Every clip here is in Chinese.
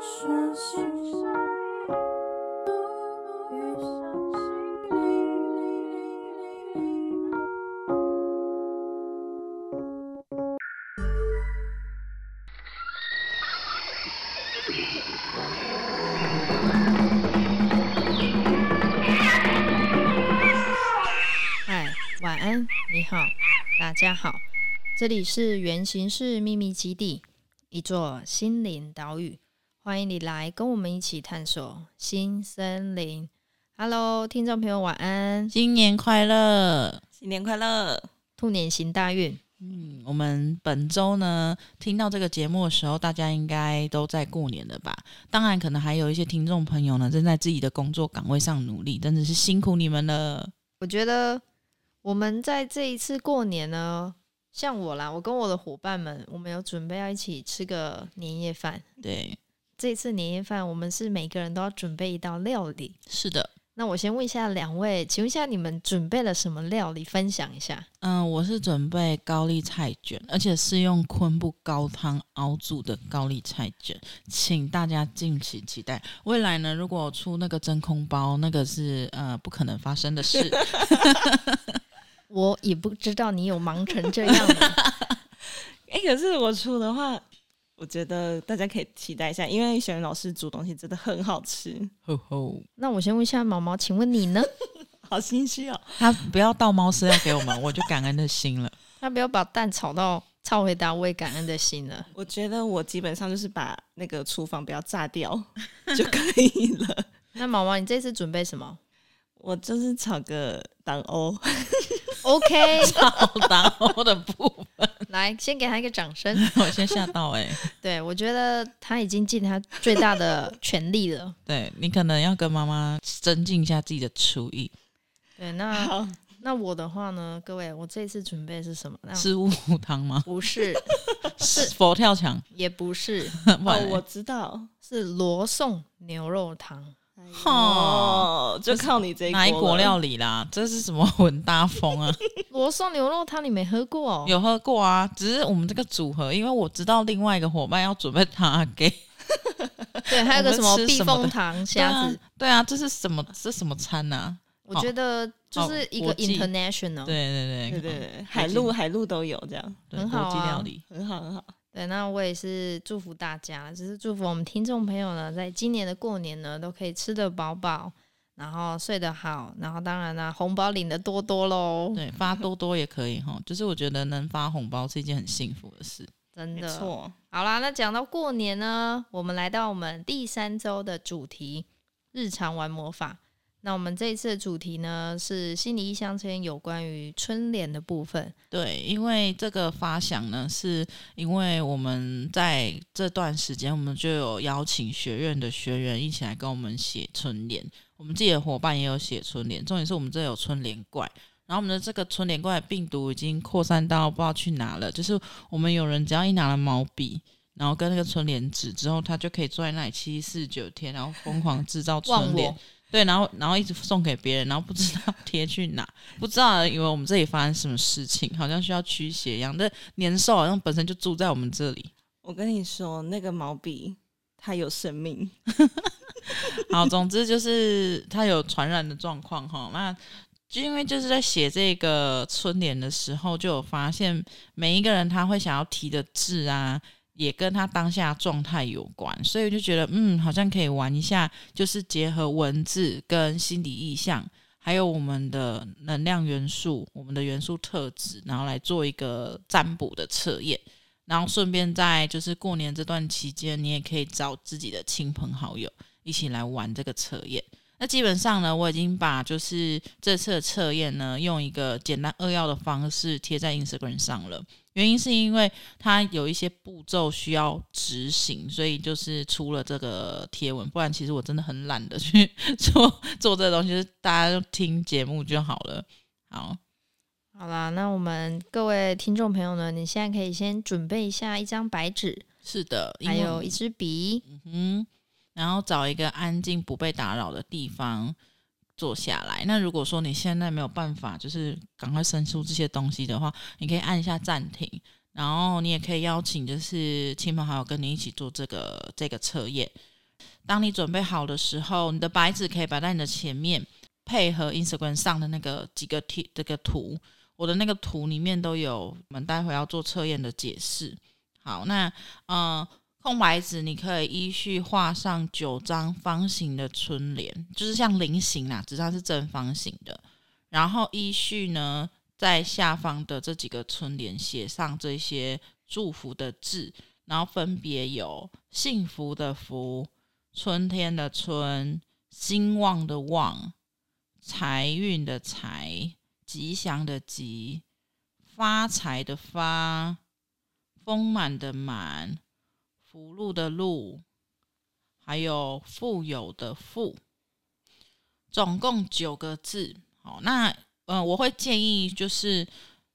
说心声，雨上心嗨，晚安，你好，大家好，这里是源形式秘密基地，一座心灵岛屿，欢迎你来跟我们一起探索新森林。Hello，听众朋友，晚安，新年快乐，新年快乐，兔年行大运。嗯，我们本周呢，听到这个节目的时候，大家应该都在过年了吧？当然，可能还有一些听众朋友呢，正在自己的工作岗位上努力，真的是辛苦你们了。我觉得我们在这一次过年呢，像我啦，我跟我的伙伴们，我们有准备要一起吃个年夜饭。对，这次年夜饭，我们是每个人都要准备一道料理。是的。那我先问一下两位，请问一下你们准备了什么料理？分享一下。嗯，我是准备高丽菜卷，而且是用昆布高汤熬煮的高丽菜卷，请大家敬请期待。未来呢，如果出那个真空包，那个是呃不可能发生的事。我也不知道你有忙成这样的。哎、欸，可是我出的话。我觉得大家可以期待一下，因为小云老师煮东西真的很好吃。吼吼，那我先问一下毛毛，请问你呢？好心虚哦。他不要倒猫饲料给我们，我就感恩的心了。他不要把蛋炒到超回答，我也感恩的心了。我觉得我基本上就是把那个厨房不要炸掉 就可以了。那毛毛，你这次准备什么？我就是炒个党欧，OK，炒党欧的部分，来先给他一个掌声。我先吓到哎、欸，对我觉得他已经尽他最大的全力了。对，你可能要跟妈妈增进一下自己的厨艺。对，那那我的话呢？各位，我这次准备是什么？是乌骨汤吗？不是，是佛跳墙，也不是。哦，我知道，是罗宋牛肉汤。哦，就靠你这一锅。哪一国料理啦？这是什么混搭风啊？罗宋牛肉汤你没喝过哦？有喝过啊，只是我们这个组合，因为我知道另外一个伙伴要准备他给。对，还有个什么避风塘虾子。对啊，这是什么？这是什么餐啊？我觉得就是一个 international。对对对对对，海陆海陆都有这样，很好啊，料理很好很好。对，那我也是祝福大家，只是祝福我们听众朋友呢，在今年的过年呢，都可以吃得饱饱，然后睡得好，然后当然啦，红包领得多多喽。对，发多多也可以哈，就是我觉得能发红包是一件很幸福的事，真的。没错。好啦，那讲到过年呢，我们来到我们第三周的主题——日常玩魔法。那我们这一次的主题呢，是心理异乡签有关于春联的部分。对，因为这个发想呢，是因为我们在这段时间，我们就有邀请学院的学员一起来跟我们写春联。我们自己的伙伴也有写春联，重点是我们这有春联怪。然后我们的这个春联怪病毒已经扩散到不知道去哪了。就是我们有人只要一拿了毛笔，然后跟那个春联纸之后，他就可以坐在那里七四九天，然后疯狂制造春联。对，然后然后一直送给别人，然后不知道 贴去哪，不知道以为我们这里发生什么事情，好像需要驱邪一样。那年兽好像本身就住在我们这里。我跟你说，那个毛笔它有生命。好，总之就是它有传染的状况哈。那就因为就是在写这个春联的时候，就有发现每一个人他会想要提的字啊。也跟他当下状态有关，所以我就觉得，嗯，好像可以玩一下，就是结合文字跟心理意象，还有我们的能量元素、我们的元素特质，然后来做一个占卜的测验，然后顺便在就是过年这段期间，你也可以找自己的亲朋好友一起来玩这个测验。那基本上呢，我已经把就是这次的测验呢，用一个简单扼要的方式贴在 Instagram 上了。原因是因为它有一些步骤需要执行，所以就是出了这个贴文。不然其实我真的很懒得去 做做这个东西，就是大家就听节目就好了。好，好啦，那我们各位听众朋友呢，你现在可以先准备一下一张白纸，是的，还有一支笔，嗯哼，然后找一个安静不被打扰的地方坐下来。那如果说你现在没有办法，就是赶快生出这些东西的话，你可以按一下暂停，然后你也可以邀请就是亲朋好友跟你一起做这个这个测验。当你准备好的时候，你的白纸可以摆在你的前面，配合 Instagram 上的那个几个贴这个图，我的那个图里面都有我们待会要做测验的解释。好，那嗯、呃，空白纸你可以依序画上九张方形的春联，就是像菱形啦，只是它是正方形的。然后依序呢，在下方的这几个春联写上这些祝福的字，然后分别有幸福的福。春天的春，兴旺的旺，财运的财，吉祥的吉，发财的发，丰满的满，福禄的禄，还有富有的富，总共九个字。好，那嗯、呃，我会建议就是。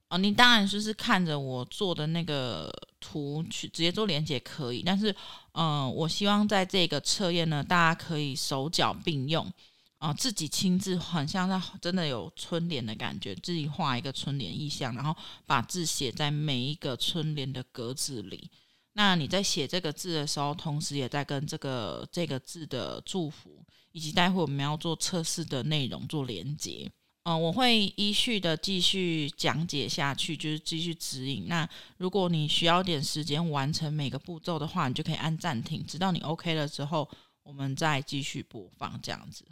哦，你当然就是看着我做的那个图去直接做连接可以，但是，嗯、呃，我希望在这个测验呢，大家可以手脚并用，啊、自己亲自，很像在真的有春联的感觉，自己画一个春联意象，然后把字写在每一个春联的格子里。那你在写这个字的时候，同时也在跟这个这个字的祝福，以及待会我们要做测试的内容做连接。嗯，我会依序的继续讲解下去，就是继续指引。那如果你需要点时间完成每个步骤的话，你就可以按暂停，直到你 OK 了之后，我们再继续播放这样子。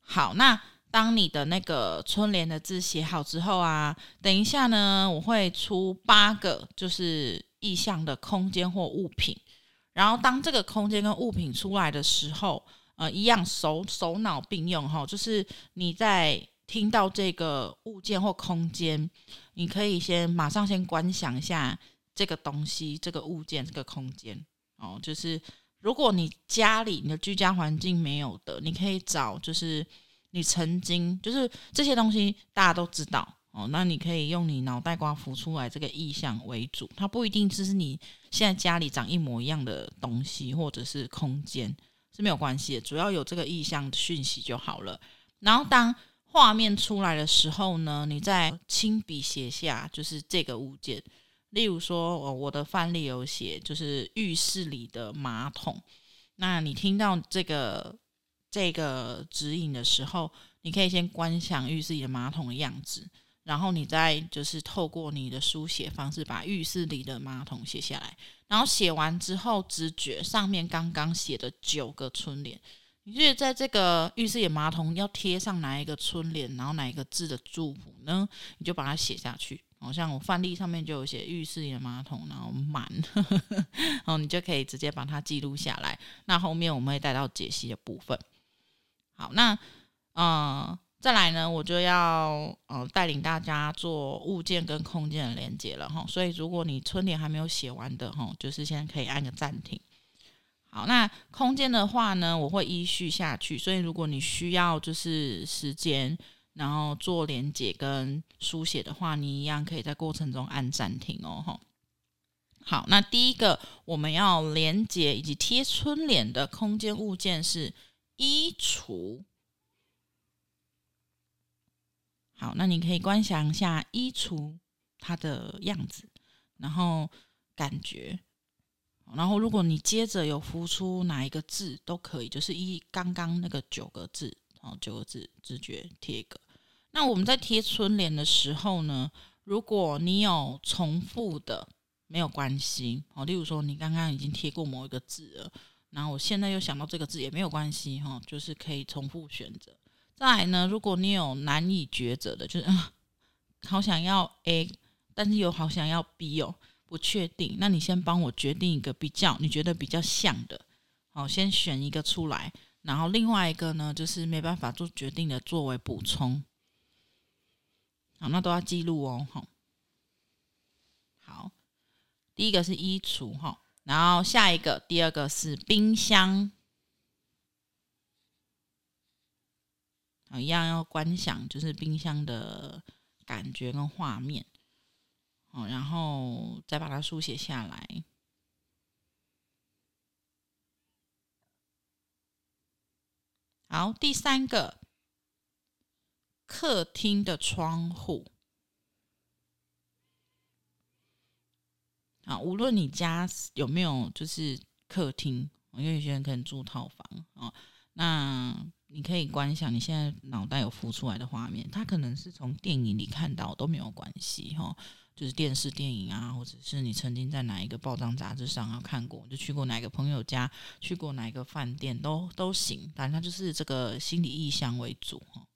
好，那当你的那个春联的字写好之后啊，等一下呢，我会出八个就是意象的空间或物品。然后当这个空间跟物品出来的时候，呃，一样手手脑并用哈，就是你在。听到这个物件或空间，你可以先马上先观想一下这个东西、这个物件、这个空间哦。就是如果你家里你的居家环境没有的，你可以找就是你曾经就是这些东西大家都知道哦。那你可以用你脑袋瓜浮出来这个意象为主，它不一定就是你现在家里长一模一样的东西或者是空间是没有关系的，主要有这个意象讯息就好了。然后当画面出来的时候呢，你再亲笔写下就是这个物件。例如说，我我的范例有写，就是浴室里的马桶。那你听到这个这个指引的时候，你可以先观想浴室里的马桶的样子，然后你再就是透过你的书写方式把浴室里的马桶写下来。然后写完之后，直觉上面刚刚写的九个春联。你觉得在这个浴室里的马桶要贴上哪一个春联，然后哪一个字的祝福呢？你就把它写下去。好像我范例上面就有写浴室里的马桶，然后满，然后你就可以直接把它记录下来。那后面我们会带到解析的部分。好，那嗯、再来呢，我就要呃带领大家做物件跟空间的连接了哈。所以如果你春联还没有写完的哈，就是先可以按个暂停。好，那空间的话呢，我会依序下去，所以如果你需要就是时间，然后做连接跟书写的话，你一样可以在过程中按暂停哦。好，那第一个我们要连接以及贴春联的空间物件是衣橱。好，那你可以观想一下衣橱它的样子，然后感觉。然后，如果你接着有浮出哪一个字都可以，就是一刚刚那个九个字，哦，九个字直觉贴一个。那我们在贴春联的时候呢，如果你有重复的，没有关系，哦，例如说你刚刚已经贴过某一个字了，然后我现在又想到这个字也没有关系，哈，就是可以重复选择。再来呢，如果你有难以抉择的，就是啊，好想要 A，但是又好想要 B 哦。不确定，那你先帮我决定一个比较你觉得比较像的，好，先选一个出来，然后另外一个呢，就是没办法做决定的作为补充，好，那都要记录哦，好，好，第一个是衣橱哈，然后下一个第二个是冰箱，好，一样要观想，就是冰箱的感觉跟画面。哦，然后再把它书写下来。好，第三个，客厅的窗户。啊，无论你家有没有就是客厅，因为有些人可能住套房啊，那你可以观想你现在脑袋有浮出来的画面，它可能是从电影里看到都没有关系哈。就是电视、电影啊，或者是你曾经在哪一个报章杂志上啊看过，就去过哪一个朋友家，去过哪一个饭店都都行，反正就是这个心理意象为主哈。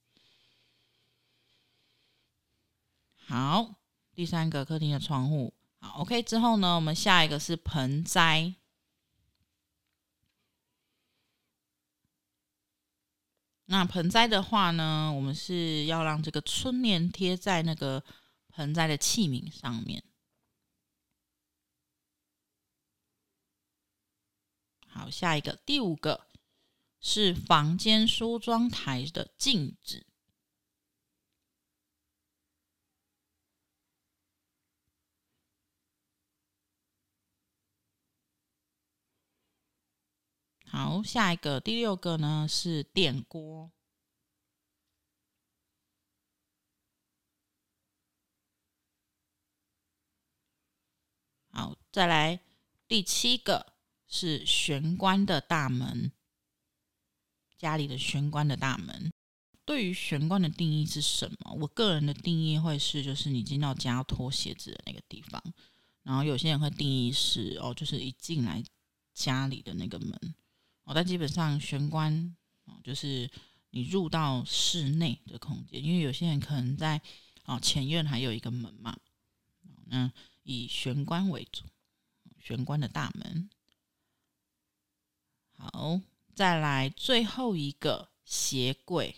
好，第三个客厅的窗户，好，OK 之后呢，我们下一个是盆栽。那盆栽的话呢，我们是要让这个春联贴在那个。盆栽的器皿上面，好，下一个第五个是房间梳妆台的镜子。好，下一个第六个呢是电锅。好，再来第七个是玄关的大门，家里的玄关的大门。对于玄关的定义是什么？我个人的定义会是，就是你进到家要脱鞋子的那个地方。然后有些人会定义是哦，就是一进来家里的那个门哦。但基本上玄关哦，就是你入到室内的空间，因为有些人可能在哦前院还有一个门嘛，那。以玄关为主，玄关的大门。好，再来最后一个鞋柜。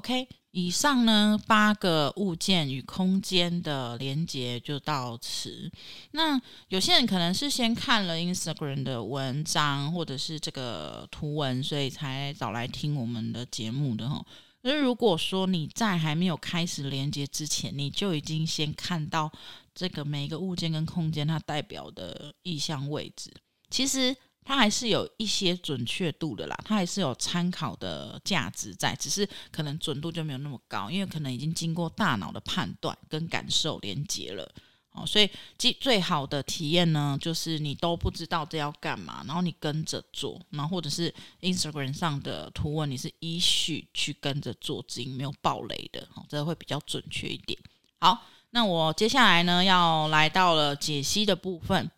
OK，以上呢八个物件与空间的连接就到此。那有些人可能是先看了 Instagram 的文章或者是这个图文，所以才找来听我们的节目的哈。而如果说你在还没有开始连接之前，你就已经先看到这个每一个物件跟空间它代表的意向位置，其实。它还是有一些准确度的啦，它还是有参考的价值在，只是可能准度就没有那么高，因为可能已经经过大脑的判断跟感受连接了哦，所以最最好的体验呢，就是你都不知道这要干嘛，然后你跟着做，然后或者是 Instagram 上的图文，你是依序去跟着做，只因没有爆雷的哦，这个会比较准确一点。好，那我接下来呢，要来到了解析的部分。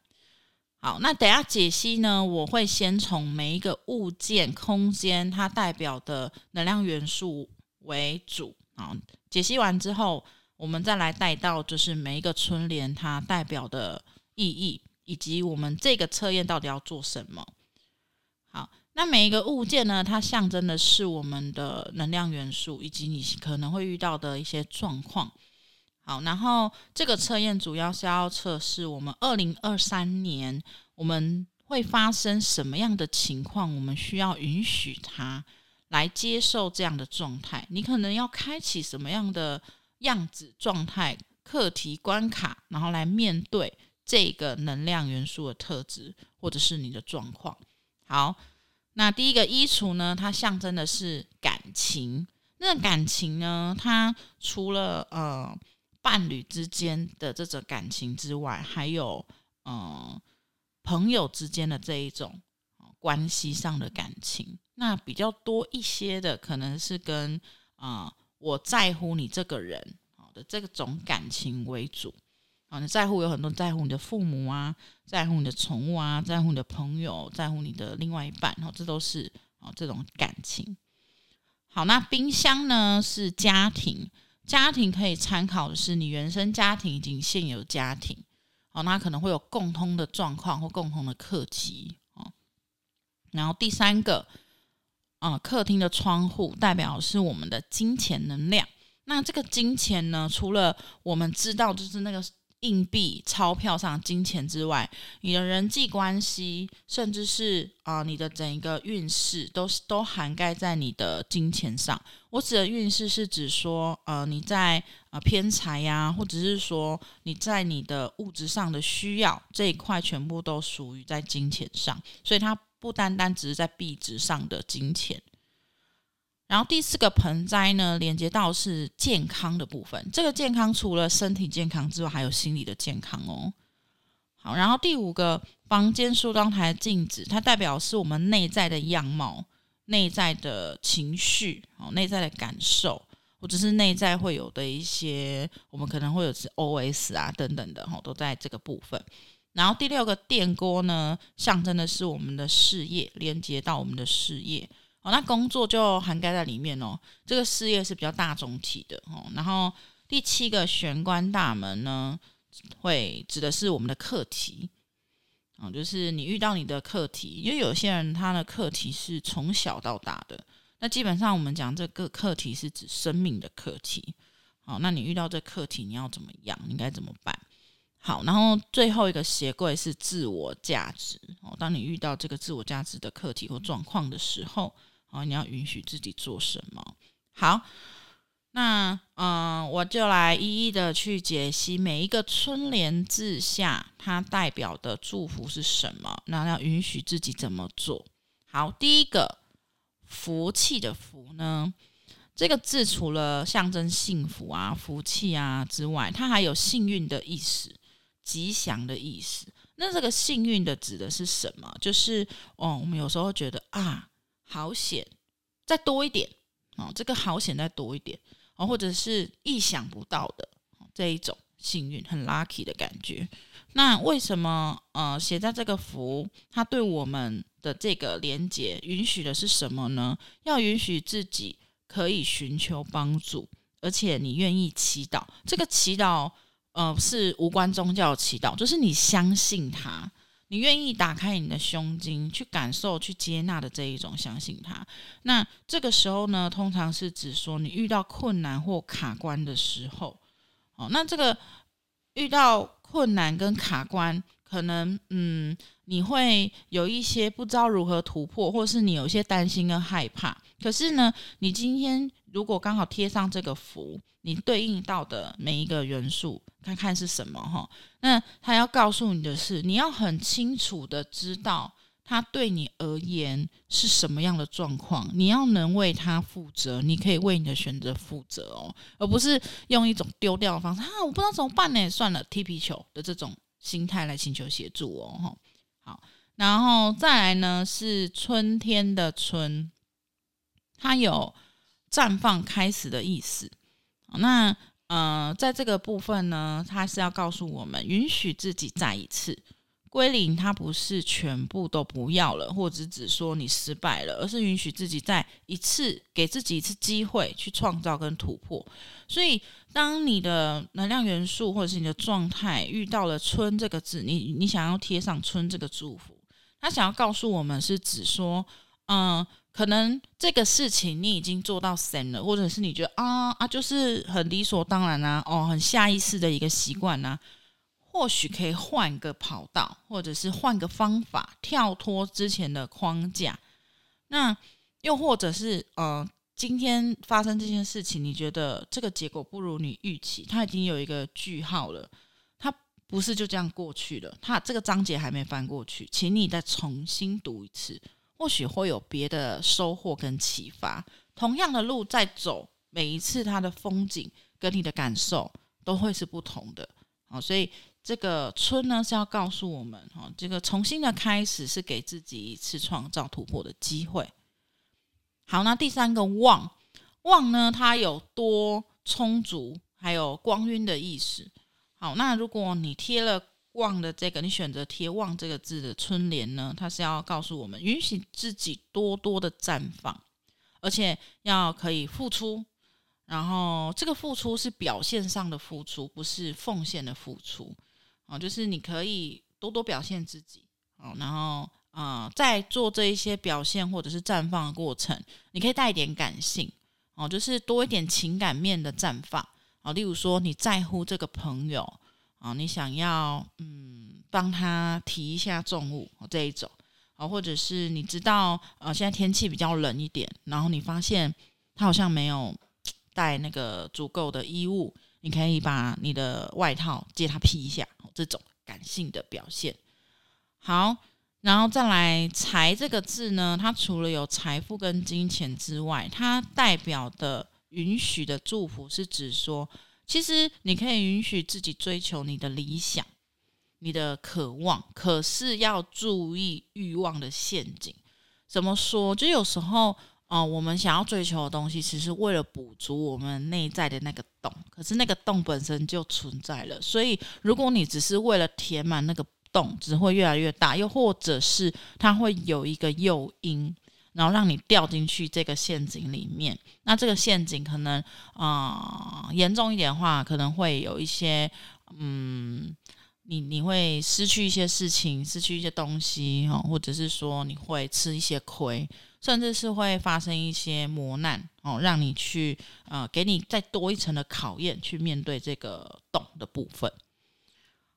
好，那等下解析呢，我会先从每一个物件、空间它代表的能量元素为主。好，解析完之后，我们再来带到就是每一个春联它代表的意义，以及我们这个测验到底要做什么。好，那每一个物件呢，它象征的是我们的能量元素，以及你可能会遇到的一些状况。好，然后这个测验主要是要测试我们二零二三年我们会发生什么样的情况，我们需要允许它来接受这样的状态。你可能要开启什么样的样子、状态、课题、关卡，然后来面对这个能量元素的特质，或者是你的状况。好，那第一个衣橱呢，它象征的是感情。那感情呢，它除了呃。伴侣之间的这种感情之外，还有嗯、呃，朋友之间的这一种关系上的感情，那比较多一些的，可能是跟啊、我在乎你这个人好的这种感情为主啊。你在乎有很多在乎你的父母啊，在乎你的宠物啊，在乎你的朋友，在乎你的另外一半，然后这都是啊这种感情。好，那冰箱呢是家庭。家庭可以参考的是你原生家庭以及现有家庭，哦，那可能会有共通的状况或共同的课题哦。然后第三个，啊、客厅的窗户代表是我们的金钱能量。那这个金钱呢，除了我们知道就是那个硬币、钞票上金钱之外，你的人际关系，甚至是啊、你的整一个运势，都是都涵盖在你的金钱上。我指的运势是指说，呃，你在呃偏财呀，或者是说你在你的物质上的需要这一块，全部都属于在金钱上，所以它不单单只是在币值上的金钱。然后第四个盆栽呢，连接到是健康的部分。这个健康除了身体健康之外，还有心理的健康哦。好，然后第五个房间梳妆台的镜子，它代表是我们内在的样貌、内在的情绪、哦，内在的感受，或者是内在会有的一些，我们可能会有是 OS 啊等等的，哈，都在这个部分。然后第六个电锅呢，象征的是我们的事业，连接到我们的事业。哦，那工作就涵盖在里面哦。这个事业是比较大总体的哦。然后第七个玄关大门呢，会指的是我们的课题哦，就是你遇到你的课题，因为有些人他的课题是从小到大的。那基本上我们讲这个课题是指生命的课题。好，那你遇到这课题，你要怎么样？应该怎么办？好，然后最后一个鞋柜是自我价值哦。当你遇到这个自我价值的课题或状况的时候。哦，你要允许自己做什么？好，那嗯，我就来一一的去解析每一个春联字下它代表的祝福是什么。那要允许自己怎么做？好，第一个福气的福呢，这个字除了象征幸福啊、福气啊之外，它还有幸运的意思、吉祥的意思。那这个幸运的指的是什么？就是哦，我们有时候觉得啊。好险，再多一点哦，这个好险再多一点哦，或者是意想不到的这一种幸运，很 lucky 的感觉。那为什么呃写在这个符，它对我们的这个连接允许的是什么呢？要允许自己可以寻求帮助，而且你愿意祈祷。这个祈祷呃是无关宗教的祈祷，就是你相信他。你愿意打开你的胸襟去感受、去接纳的这一种，相信他。那这个时候呢，通常是指说你遇到困难或卡关的时候。哦，那这个遇到困难跟卡关，可能嗯，你会有一些不知道如何突破，或是你有一些担心跟害怕。可是呢，你今天如果刚好贴上这个符，你对应到的每一个元素。看看是什么哈？那他要告诉你的是，你要很清楚的知道他对你而言是什么样的状况，你要能为他负责，你可以为你的选择负责哦，而不是用一种丢掉的方式啊，我不知道怎么办呢，算了，踢皮球的这种心态来请求协助哦。哈好，然后再来呢是春天的春，它有绽放开始的意思。那、呃，在这个部分呢，他是要告诉我们，允许自己再一次归零。它不是全部都不要了，或者只说你失败了，而是允许自己再一次，给自己一次机会去创造跟突破。所以，当你的能量元素或者是你的状态遇到了“春”这个字，你你想要贴上“春”这个祝福，他想要告诉我们是指说，嗯。可能这个事情你已经做到神了，或者是你觉得啊啊，就是很理所当然啊，哦，很下意识的一个习惯啊，或许可以换个跑道，或者是换个方法，跳脱之前的框架。那又或者是呃，今天发生这件事情，你觉得这个结果不如你预期，它已经有一个句号了，它不是就这样过去了，它这个章节还没翻过去，请你再重新读一次。或许会有别的收获跟启发。同样的路在走，每一次它的风景跟你的感受都会是不同的。好，所以这个春呢是要告诉我们，哈，这个重新的开始是给自己一次创造突破的机会。好，那第三个旺，旺呢它有多充足，还有光晕的意思。好，那如果你贴了。旺的这个，你选择贴“旺”这个字的春联呢，它是要告诉我们，允许自己多多的绽放，而且要可以付出。然后这个付出是表现上的付出，不是奉献的付出啊，就是你可以多多表现自己哦，然后啊，在做这一些表现或者是绽放的过程，你可以带一点感性哦，就是多一点情感面的绽放啊，例如说你在乎这个朋友。啊，你想要嗯帮他提一下重物这一种啊，或者是你知道呃现在天气比较冷一点，然后你发现他好像没有带那个足够的衣物，你可以把你的外套借他披一下，这种感性的表现。好。然后再来“财”这个字呢，它除了有财富跟金钱之外，它代表的允许的祝福是指说，其实你可以允许自己追求你的理想、你的渴望，可是要注意欲望的陷阱。怎么说？就有时候，啊、呃，我们想要追求的东西，其实为了补足我们内在的那个洞，可是那个洞本身就存在了。所以，如果你只是为了填满那个，洞只会越来越大，又或者是它会有一个诱因，然后让你掉进去这个陷阱里面。那这个陷阱可能啊、严重一点的话，可能会有一些嗯，你你会失去一些事情，失去一些东西哦，或者是说你会吃一些亏，甚至是会发生一些磨难哦，让你去呃给你再多一层的考验，去面对这个洞的部分。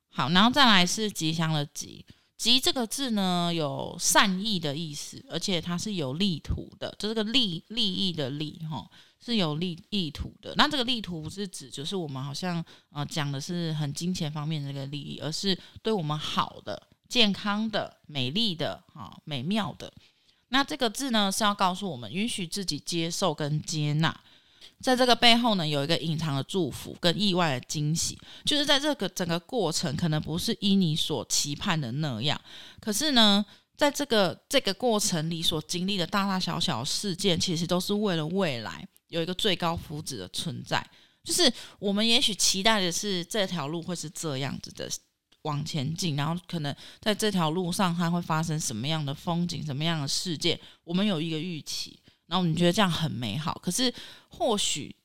好，然后再来是吉祥的吉，吉这个字呢有善意的意思，而且它是有利图的，就这个利利益的利哈，是有利意图的。那这个利图不是指就是我们好像呃讲的是很金钱方面的这个利益，而是对我们好的、健康的、美丽的、哈美妙的。那这个字呢是要告诉我们，允许自己接受跟接纳。在这个背后呢，有一个隐藏的祝福跟意外的惊喜，就是在这个整个过程，可能不是依你所期盼的那样，可是呢，在这个这个过程里所经历的大大小小事件，其实都是为了未来有一个最高福祉的存在。就是我们也许期待的是这条路会是这样子的往前进，然后可能在这条路上它会发生什么样的风景、什么样的事件，我们有一个预期。然后你觉得这样很美好，可是或许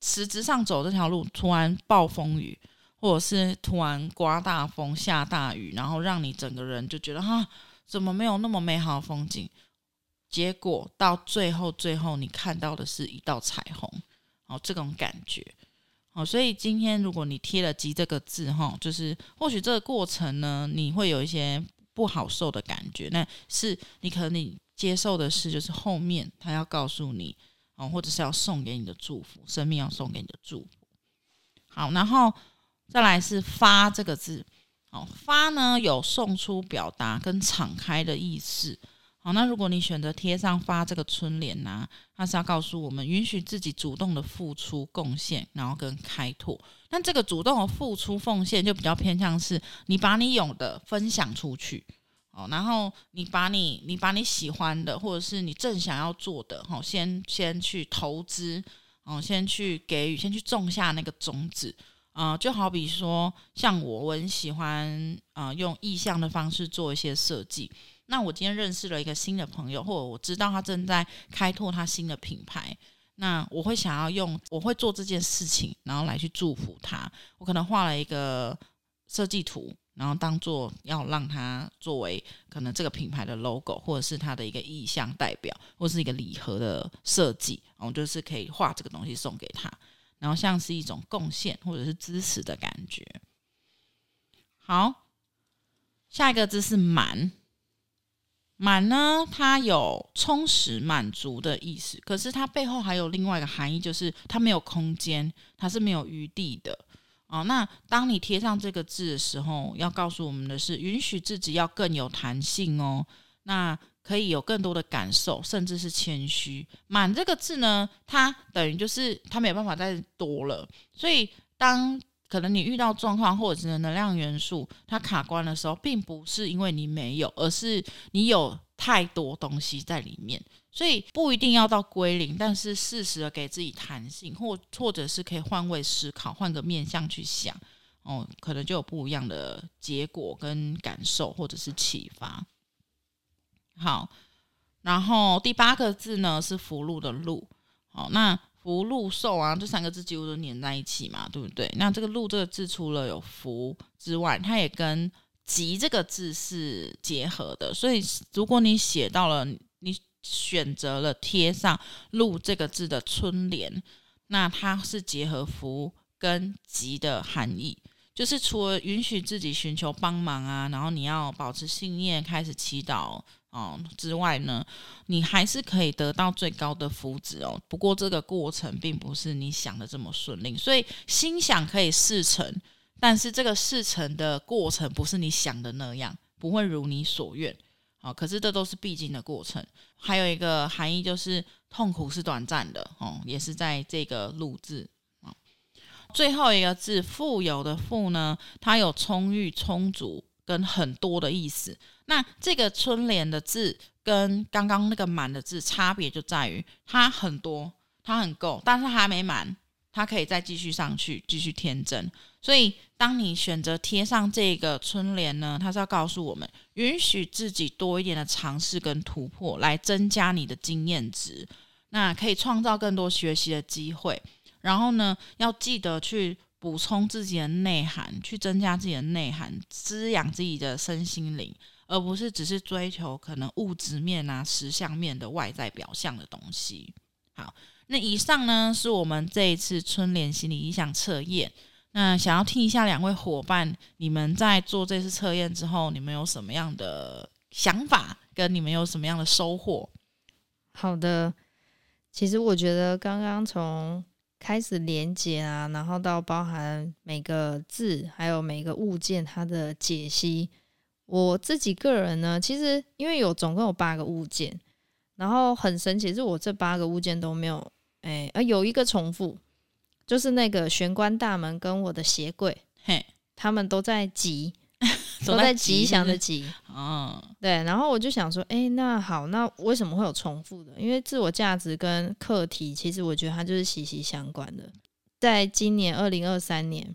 实质上走这条路突然暴风雨，或者是突然刮大风下大雨，然后让你整个人就觉得哈，怎么没有那么美好的风景？结果到最后，最后你看到的是一道彩虹，哦，这种感觉，哦，所以今天如果你贴了“吉”这个字，哈，就是或许这个过程呢，你会有一些不好受的感觉，那是你可能你。接受的是，就是后面他要告诉你，哦，或者是要送给你的祝福，生命要送给你的祝福。好，然后再来是“发”这个字，哦，“发”呢有送出、表达跟敞开的意思。好，那如果你选择贴上“发”这个春联呢、它是要告诉我们，允许自己主动的付出、贡献，然后跟开拓。那这个主动的付出、奉献，就比较偏向是你把你有的分享出去。哦，然后你把你你把你喜欢的，或者是你正想要做的，哈，先先去投资，哦，先去给予，先去种下那个种子，啊、就好比说，像我，我很喜欢啊、用意象的方式做一些设计。那我今天认识了一个新的朋友，或者我知道他正在开拓他新的品牌，那我会想要用，我会做这件事情，然后来去祝福他。我可能画了一个设计图。然后当做要让它作为可能这个品牌的 logo，或者是它的一个意向代表，或是一个礼盒的设计，我就是可以画这个东西送给他，然后像是一种贡献或者是支持的感觉。好，下一个字是满，满呢，它有充实、满足的意思，可是它背后还有另外一个含义，就是它没有空间，它是没有余地的。哦，那当你贴上这个字的时候，要告诉我们的是，允许自己要更有弹性哦。那可以有更多的感受，甚至是谦虚。满这个字呢，它等于就是它没有办法再多了。所以，当可能你遇到状况或者是能量元素它卡关的时候，并不是因为你没有，而是你有太多东西在里面。所以不一定要到归零，但是适时的给自己弹性，或或者是可以换位思考，换个面向去想，哦，可能就有不一样的结果跟感受，或者是启发。好，然后第八个字呢是福禄的禄，好，那福禄寿啊，这三个字几乎都连在一起嘛，对不对？那这个禄这个字除了有福之外，它也跟吉这个字是结合的，所以如果你写到了你。选择了贴上“禄”这个字的春联，那它是结合福跟吉的含义，就是除了允许自己寻求帮忙啊，然后你要保持信念，开始祈祷哦之外呢，你还是可以得到最高的福祉哦。不过这个过程并不是你想的这么顺利，所以心想可以事成，但是这个事成的过程不是你想的那样，不会如你所愿。哦，可是这都是必经的过程。还有一个含义就是痛苦是短暂的哦，也是在这个“禄”字。最后一个字“富有”的“富”呢，它有充裕、充足跟很多的意思。那这个春联的字跟刚刚那个满的字差别就在于它很多，它很够，但是还没满，它可以再继续上去，继续添增。所以，当你选择贴上这个春联呢，它是要告诉我们，允许自己多一点的尝试跟突破，来增加你的经验值，那可以创造更多学习的机会。然后呢，要记得去补充自己的内涵，去增加自己的内涵，滋养自己的身心灵，而不是只是追求可能物质面啊、实相面的外在表象的东西。好，那以上呢是我们这一次春联心理意向测验。那想要听一下两位伙伴，你们在做这次测验之后，你们有什么样的想法，跟你们有什么样的收获？好的，其实我觉得刚刚从开始连接啊，然后到包含每个字，还有每个物件它的解析。我自己个人呢，其实因为有总共有八个物件，然后很神奇是我这八个物件都没有，哎，啊有一个重复，就是那个玄关大门跟我的鞋柜，嘿，他们都在吉。都在吉祥的吉，嗯，对，然后我就想说，哎、欸，那好，那为什么会有重复的？因为自我价值跟课题，其实我觉得它就是息息相关的。在今年二零二三年，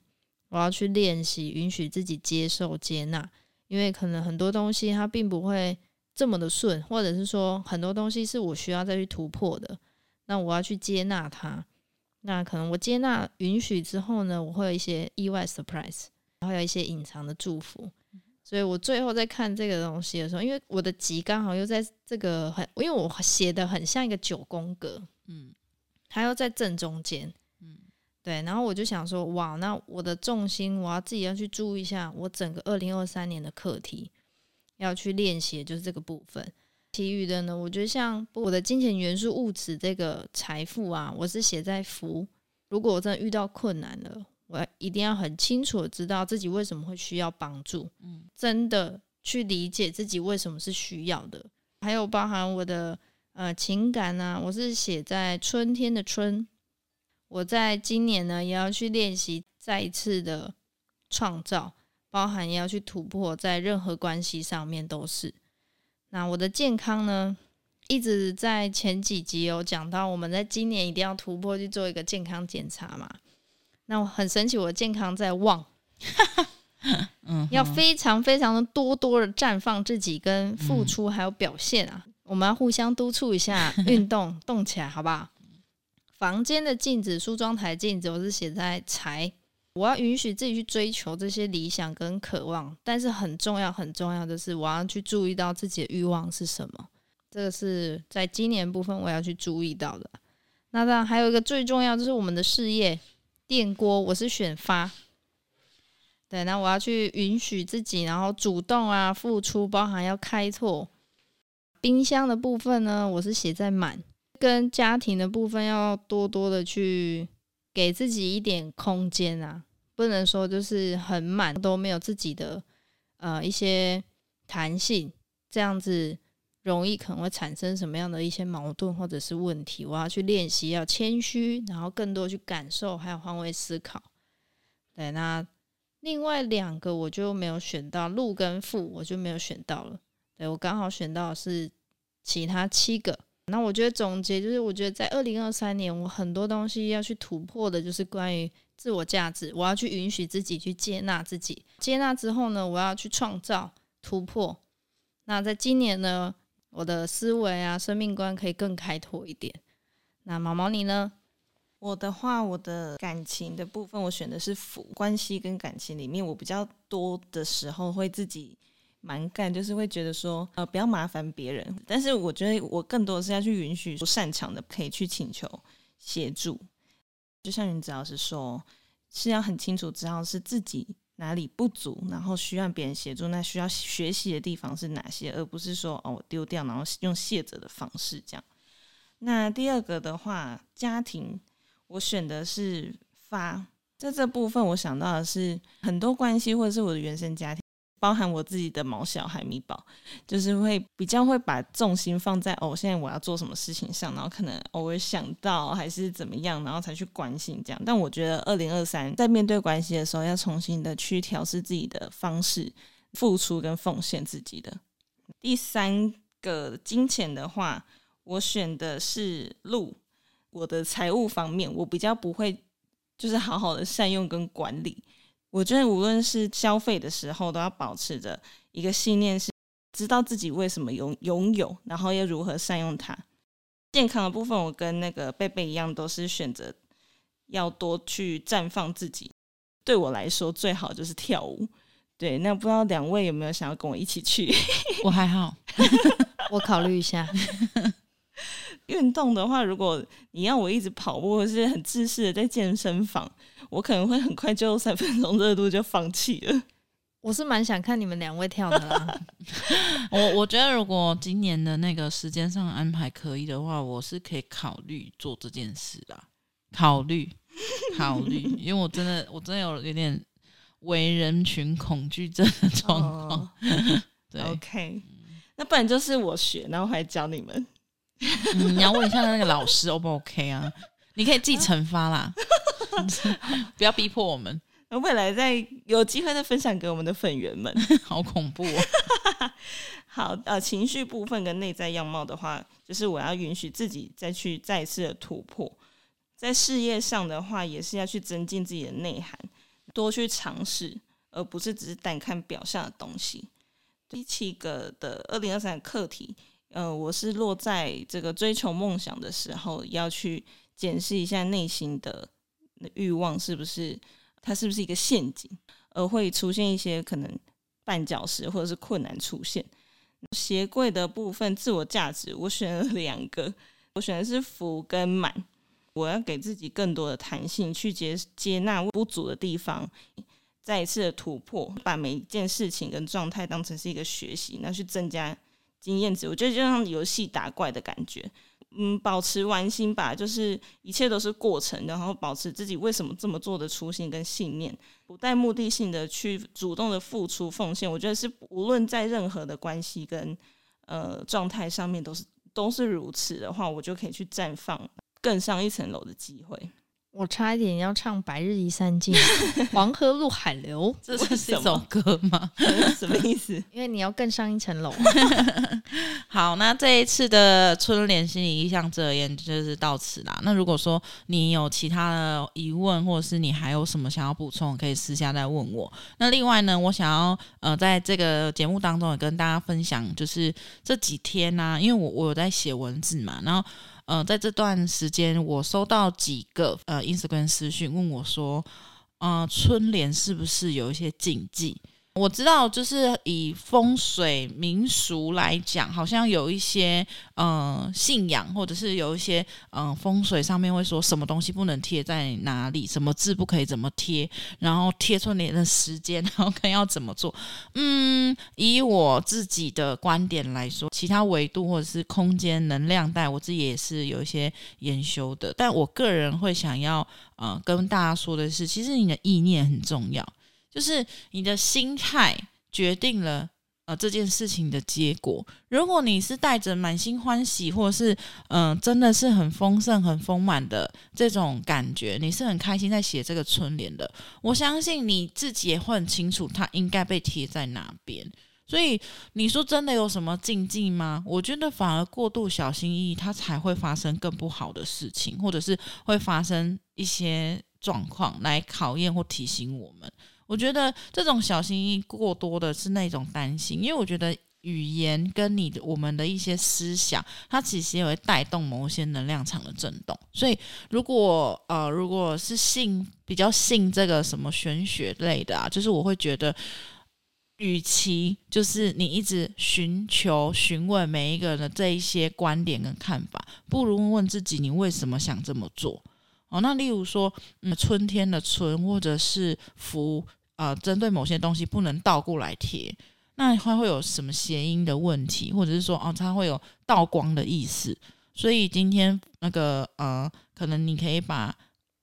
我要去练习允许自己接受、接纳，因为可能很多东西它并不会这么的顺，或者是说很多东西是我需要再去突破的。那我要去接纳它，那可能我接纳、允许之后呢，我会有一些意外 surprise，然后有一些隐藏的祝福。所以我最后在看这个东西的时候，因为我的吉刚好又在这个很，因为我写的很像一个九宫格，嗯，它又在正中间，嗯，对，然后我就想说，哇，那我的重心我要自己要去注意一下，我整个二零二三年的课题要去练习，就是这个部分。其余的呢，我觉得像我的金钱元素物质这个财富啊，我是写在福。如果我真的遇到困难了。我一定要很清楚的知道自己为什么会需要帮助，嗯，真的去理解自己为什么是需要的，还有包含我的呃情感呢、啊，我是写在春天的春，我在今年呢也要去练习再一次的创造，包含也要去突破在任何关系上面都是。那我的健康呢，一直在前几集有讲到，我们在今年一定要突破去做一个健康检查嘛。那我很神奇，我的健康在旺，嗯，要非常非常的多多的绽放自己跟付出，还有表现啊，嗯、我们要互相督促一下，运动动起来，好不好？房间的镜子、梳妆台镜子，我是写在财，我要允许自己去追求这些理想跟渴望，但是很重要很重要的是，我要去注意到自己的欲望是什么，这个是在今年部分我要去注意到的。那当然还有一个最重要就是我们的事业。电锅，我是选发，对，那我要去允许自己，然后主动啊付出，包含要开拓。冰箱的部分呢，我是写在满，跟家庭的部分要多多的去给自己一点空间啊，不能说就是很满，都没有自己的呃一些弹性，这样子。容易可能会产生什么样的一些矛盾或者是问题？我要去练习，要谦虚，然后更多去感受，还有换位思考。对，那另外两个我就没有选到，禄跟富我就没有选到了。对，我刚好选到的是其他七个。那我觉得总结就是，我觉得在二零二三年，我很多东西要去突破的，就是关于自我价值，我要去允许自己去接纳自己。接纳之后呢，我要去创造突破。那在今年呢？我的思维啊，生命观可以更开拓一点。那毛毛你呢？我的话，我的感情的部分，我选的是福。关系跟感情里面，我比较多的时候会自己蛮干，就是会觉得说，呃，不要麻烦别人。但是我觉得我更多的是要去允许不擅长的可以去请求协助。就像云子老师说，是要很清楚知道是自己哪里不足，然后需要别人协助，那需要学习的地方是哪些，而不是说哦我丢掉，然后用卸责的方式这样。那第二个的话，家庭，我选的是发，在这部分我想到的是很多关系或者是我的原生家庭。包含我自己的毛小孩米宝，就是会比较会把重心放在哦，现在我要做什么事情上，然后可能偶尔想到还是怎么样，然后才去关心这样。但我觉得二零二三在面对关系的时候，要重新的去调试自己的方式，付出跟奉献自己的。第三个金钱的话，我选的是路，我的财务方面，我比较不会就是好好的善用跟管理。我觉得无论是消费的时候，都要保持着一个信念，是知道自己为什么拥拥有，然后要如何善用它。健康的部分，我跟那个贝贝一样，都是选择要多去绽放自己。对我来说，最好就是跳舞。对，那不知道两位有没有想要跟我一起去？我还好 我考虑一下。运动的话，如果你要我一直跑步，或是很自私的在健身房，我可能会很快就三分钟热度就放弃了。我是蛮想看你们两位跳的啦。我我觉得如果今年的那个时间上安排可以的话，我是可以考虑做这件事的。考虑，考虑，因为我真的我真的有有点为人群恐惧症的状况。Oh, 对，OK，那不然就是我学，然后还教你们。嗯、你要问一下那个老师 O 不 OK 啊？你可以自己惩罚啦，不要逼迫我们。未来再有机会再分享给我们的粉员们。好恐怖哦！好，呃，情绪部分跟内在样貌的话，就是我要允许自己再去再次的突破。在事业上的话，也是要去增进自己的内涵，多去尝试，而不是只是单看表象的东西。第七个的二零二三课题。呃，我是落在这个追求梦想的时候，要去检视一下内心的欲望是不是，它是不是一个陷阱，而会出现一些可能绊脚石或者是困难出现。鞋柜的部分，自我价值，我选了两个，我选的是福跟满。我要给自己更多的弹性，去接接纳不足的地方，再一次的突破，把每一件事情跟状态当成是一个学习，那去增加。经验值，我觉得就像游戏打怪的感觉，嗯，保持玩心吧，就是一切都是过程，然后保持自己为什么这么做的初心跟信念，不带目的性的去主动的付出奉献，我觉得是无论在任何的关系跟呃状态上面都是都是如此的话，我就可以去绽放更上一层楼的机会。我差一点要唱《白日依山尽，黄河入海流》，这是一首歌吗？什么意思？因为你要更上一层楼。好，那这一次的春联心理意向测验就是到此啦。那如果说你有其他的疑问，或者是你还有什么想要补充，可以私下再问我。那另外呢，我想要呃，在这个节目当中也跟大家分享，就是这几天呢、啊，因为我我有在写文字嘛，然后。嗯，在这段时间，我收到几个呃 Instagram 私讯问我说，呃，春联是不是有一些禁忌？我知道，就是以风水民俗来讲，好像有一些呃信仰，或者是有一些嗯、风水上面会说什么东西不能贴在哪里，什么字不可以怎么贴，然后贴春联的时间，然后看要怎么做。嗯，以我自己的观点来说，其他维度或者是空间能量带，我自己也是有一些研修的。但我个人会想要呃跟大家说的是，其实你的意念很重要。就是你的心态决定了呃这件事情的结果。如果你是带着满心欢喜，或者是嗯、真的是很丰盛、很丰满的这种感觉，你是很开心在写这个春联的。我相信你自己也会很清楚它应该被贴在哪边。所以你说真的有什么禁忌吗？我觉得反而过度小心翼翼，它才会发生更不好的事情，或者是会发生一些状况来考验或提醒我们。我觉得这种小心翼翼过多的是那种担心，因为我觉得语言跟你的我们的一些思想，它其实也会带动某些能量场的震动。所以，如果呃，如果是信比较信这个什么玄学类的啊，就是我会觉得，与其就是你一直寻求询问每一个人的这一些观点跟看法，不如问问自己，你为什么想这么做？哦，那例如说，嗯，春天的春，或者是福。呃，针对某些东西不能倒过来贴，那它会有什么谐音的问题，或者是说哦，它会有倒光的意思。所以今天那个呃，可能你可以把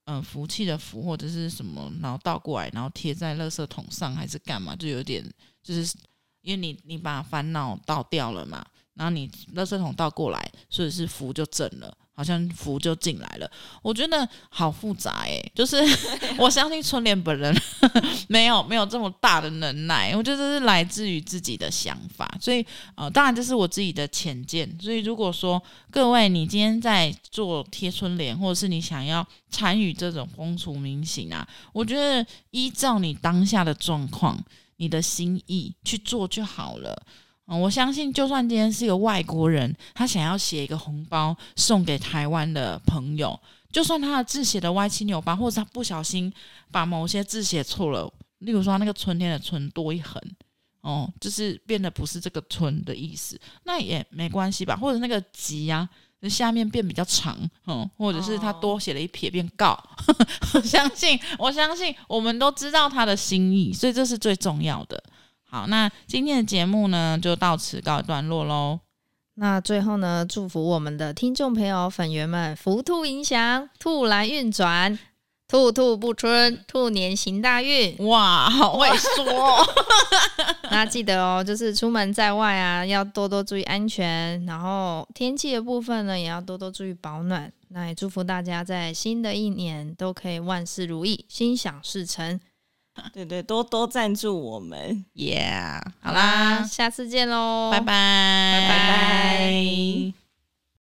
嗯、福气的福或者是什么，然后倒过来，然后贴在垃圾桶上，还是干嘛？就有点就是因为你你把烦恼倒掉了嘛，然后你垃圾桶倒过来，所以是福就正了。好像福就进来了，我觉得好复杂哎、欸，就是 我相信春联本人 没有没有这么大的能耐，我觉得这是来自于自己的想法，所以呃，当然这是我自己的浅见，所以如果说各位你今天在做贴春联，或者是你想要参与这种风俗民情啊，我觉得依照你当下的状况、你的心意去做就好了。嗯，我相信，就算今天是一个外国人，他想要写一个红包送给台湾的朋友，就算他的字写的歪七扭八，或者他不小心把某些字写错了，例如说那个春天的春多一横，哦，就是变得不是这个春的意思，那也没关系吧？或者那个吉呀，下面变比较长，嗯，或者是他多写了一撇变告，我 相信，我相信我们都知道他的心意，所以这是最重要的。好，那今天的节目呢，就到此告一段落喽。那最后呢，祝福我们的听众朋友、粉圆们，福兔迎祥，兔来运转，兔兔不春，兔年行大运。哇，好会说。那记得哦，就是出门在外啊，要多多注意安全。然后天气的部分呢，也要多多注意保暖。那也祝福大家在新的一年都可以万事如意，心想事成。对 对，多多赞助我们，耶！Yeah, 好啦，下次见喽，拜拜，拜拜。